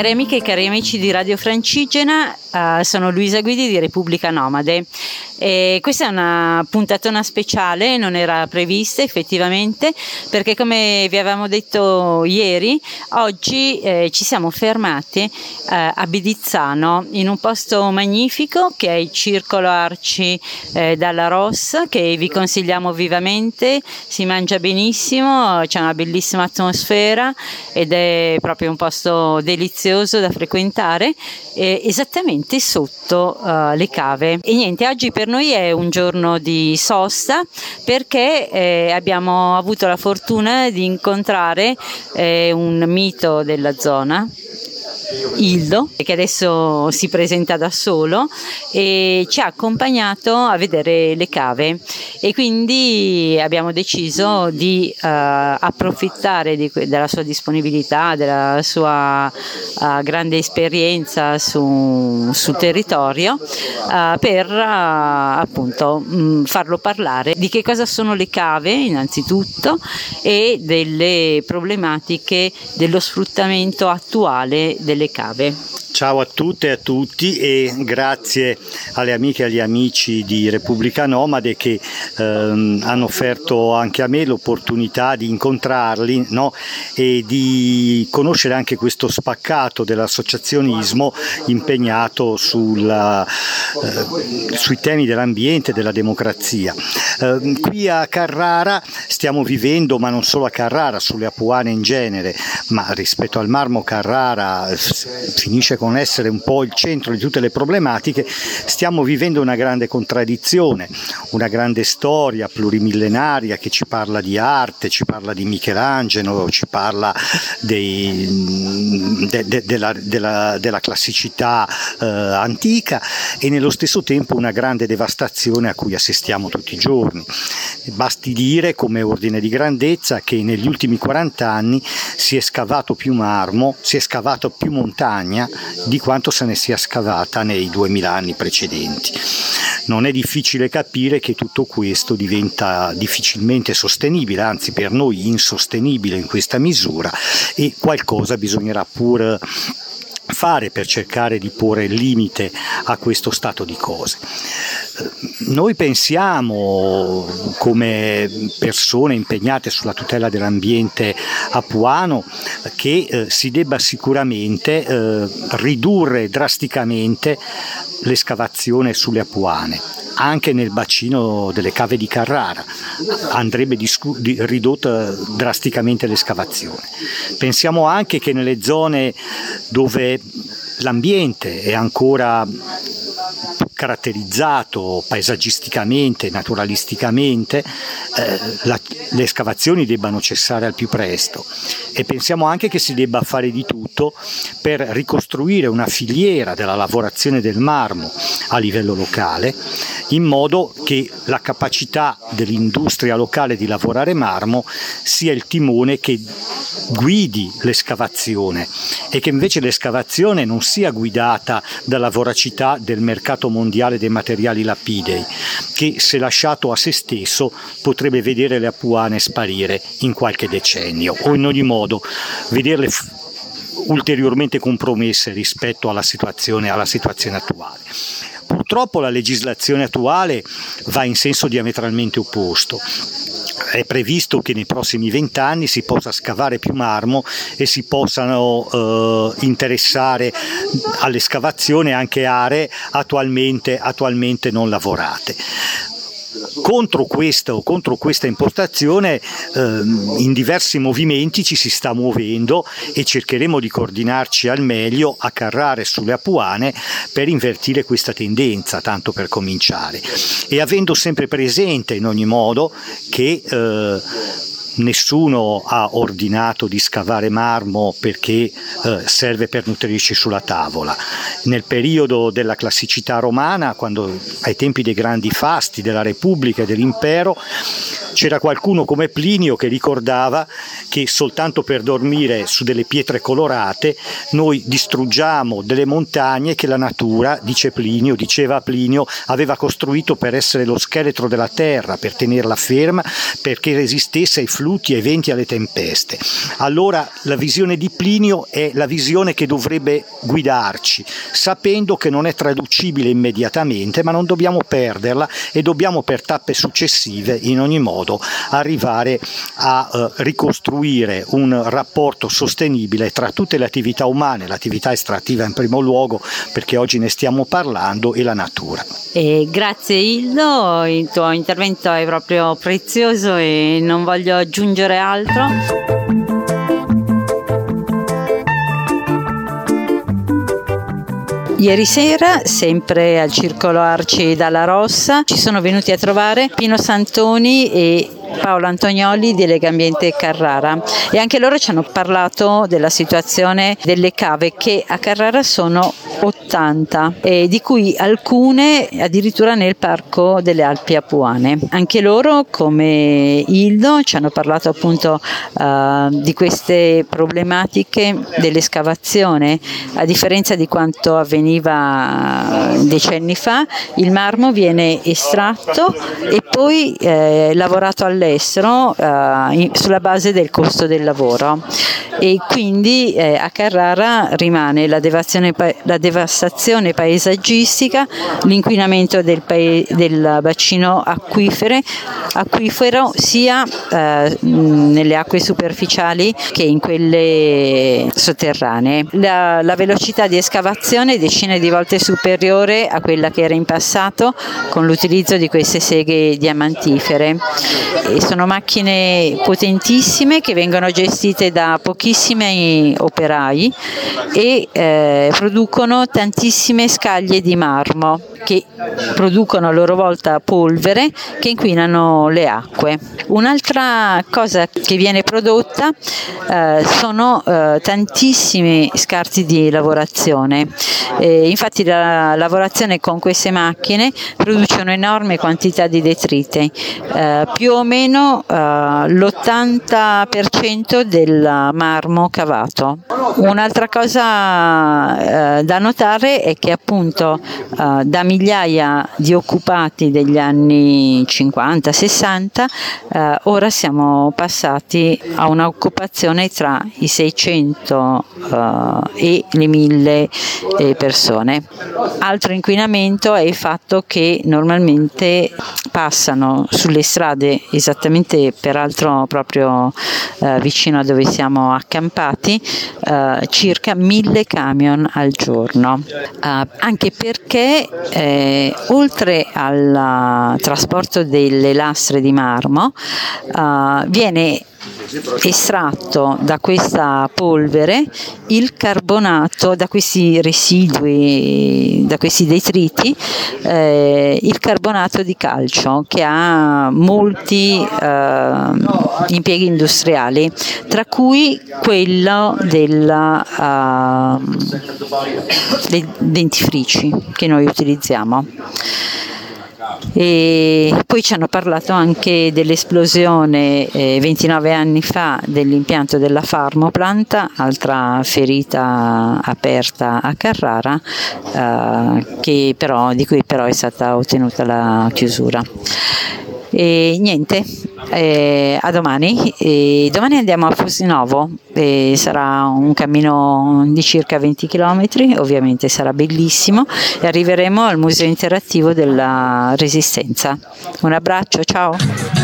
Cari amiche e cari amici di Radio Francigena, uh, sono Luisa Guidi di Repubblica Nomade. E questa è una puntatona speciale, non era prevista effettivamente, perché come vi avevamo detto ieri, oggi eh, ci siamo fermati eh, a Bidizzano, in un posto magnifico che è il Circolo Arci eh, dalla Rossa, che vi consigliamo vivamente, si mangia benissimo, c'è una bellissima atmosfera ed è proprio un posto delizioso da frequentare, esattamente sotto uh, le cave. E niente, oggi per noi è un giorno di sosta perché eh, abbiamo avuto la fortuna di incontrare eh, un mito della zona Ildo, che adesso si presenta da solo e ci ha accompagnato a vedere le cave. E quindi abbiamo deciso di uh, approfittare di, della sua disponibilità, della sua uh, grande esperienza su, sul territorio uh, per appunto mh, mm, farlo parlare di che cosa sono le cave innanzitutto e delle problematiche dello sfruttamento attuale delle delle cave. Ciao a tutte e a tutti e grazie alle amiche e agli amici di Repubblica Nomade che ehm, hanno offerto anche a me l'opportunità di incontrarli no? e di conoscere anche questo spaccato dell'associazionismo impegnato sulla, eh, sui temi dell'ambiente e della democrazia. Eh, qui a Carrara stiamo vivendo, ma non solo a Carrara, sulle Apuane in genere, ma rispetto al marmo Carrara finisce con essere un po' il centro di tutte le problematiche, stiamo vivendo una grande contraddizione, una grande storia plurimillenaria che ci parla di arte, ci parla di Michelangelo, ci parla dei, de, de, della, della, della, classicità eh, antica e nello stesso tempo una grande devastazione a cui assistiamo tutti i giorni. Basti dire come ordine di grandezza che negli ultimi 40 anni si è scavato più marmo, si è scavato più montagna di quanto se ne sia scavata nei 2000 anni precedenti. Non è difficile capire che tutto questo diventa difficilmente sostenibile, anzi per noi insostenibile in questa misura e qualcosa bisognerà pur fare per cercare di porre limite a questo stato di cose. Noi pensiamo come persone impegnate sulla tutela dell'ambiente apuano che eh, si debba sicuramente eh, ridurre drasticamente l'escavazione sulle apuane anche nel bacino delle cave di Carrara andrebbe discu- di, ridotta drasticamente l'escavazione. Pensiamo anche che nelle zone dove l'ambiente è ancora caratterizzato paesaggisticamente, naturalisticamente, eh, la, le escavazioni debbano cessare al più presto. E pensiamo anche che si debba fare di tutto per ricostruire una filiera della lavorazione del marmo a livello locale in modo che la capacità dell'industria locale di lavorare marmo sia il timone che guidi l'escavazione e che invece l'escavazione non sia guidata dalla voracità del mercato mondiale dei materiali lapidei, che se lasciato a se stesso potrebbe vedere le apuane sparire in qualche decennio o in ogni modo vederle ulteriormente compromesse rispetto alla situazione, alla situazione attuale. Purtroppo la legislazione attuale va in senso diametralmente opposto è previsto che nei prossimi vent'anni si possa scavare più marmo e si possano eh, interessare all'escavazione anche aree attualmente, attualmente non lavorate contro, questo, contro questa impostazione ehm, in diversi movimenti ci si sta muovendo e cercheremo di coordinarci al meglio a carrare sulle Apuane per invertire questa tendenza, tanto per cominciare. E avendo sempre presente in ogni modo che eh, nessuno ha ordinato di scavare marmo perché eh, serve per nutrirci sulla tavola. Nel periodo della classicità romana, quando ai tempi dei grandi fasti della Repubblica e dell'Impero, C'era qualcuno come Plinio che ricordava che soltanto per dormire su delle pietre colorate noi distruggiamo delle montagne che la natura, dice Plinio, diceva Plinio, aveva costruito per essere lo scheletro della terra, per tenerla ferma, perché resistesse ai flutti, ai venti, alle tempeste. Allora la visione di Plinio è la visione che dovrebbe guidarci, sapendo che non è traducibile immediatamente, ma non dobbiamo perderla e dobbiamo per tappe successive in ogni modo arrivare a eh, ricostruire un rapporto sostenibile tra tutte le attività umane, l'attività estrattiva in primo luogo, perché oggi ne stiamo parlando, e la natura. E grazie Ildo, il tuo intervento è proprio prezioso e non voglio aggiungere altro. Ieri sera, sempre al Circolo Arci dalla Rossa, ci sono venuti a trovare Pino Santoni e Paolo Antonioli di Lega Ambiente Carrara. E anche loro ci hanno parlato della situazione delle cave che a Carrara sono 80 e di cui alcune addirittura nel parco delle Alpi Apuane. Anche loro come Ildo ci hanno parlato appunto uh, di queste problematiche dell'escavazione a differenza di quanto avveniva decenni fa il marmo viene estratto e poi eh, lavorato all'estero eh, sulla base del costo del lavoro e quindi eh, a Carrara rimane la devastazione, la devastazione paesaggistica, l'inquinamento del, pae, del bacino acquifero sia eh, nelle acque superficiali che in quelle sotterranee. La, la velocità di escavazione è decine di volte superiore a quella che era in passato con l'utilizzo di queste seghe diamantifere. E sono macchine potentissime che vengono gestite da pochissimi operai e eh, producono tantissime scaglie di marmo che producono a loro volta polvere che inquinano le acque. Un'altra cosa che viene prodotta eh, sono eh, tantissimi scarti di lavorazione. Eh, infatti la lavorazione con queste macchine produce un'enorme quantità di detriti, eh, più o meno eh, l'80% del marmo cavato. Un'altra cosa eh, da notare è che appunto da migliaia di occupati degli anni 50-60, eh, ora siamo passati a un'occupazione tra i 600 eh, e le 1000 eh, persone. Altro inquinamento è il fatto che normalmente passano sulle strade esattamente peraltro proprio eh, vicino a dove siamo accampati eh, circa 1000 camion al giorno. Eh, anche perché eh, oltre al trasporto delle lastre di marmo uh, viene estratto da questa polvere il carbonato, da questi residui, da questi detriti, eh, il carbonato di calcio che ha molti eh, impieghi industriali, tra cui quello della, uh, dentifrici che noi utilizziamo. E poi ci hanno parlato anche dell'esplosione eh, 29 anni fa dell'impianto della Farmoplant, altra ferita aperta a Carrara, eh, però, di cui però è stata ottenuta la chiusura. E niente, eh, a domani. E domani andiamo a Fosinovo, e sarà un cammino di circa 20 km, ovviamente sarà bellissimo e arriveremo al Museo Interattivo della Resistenza. Un abbraccio, ciao!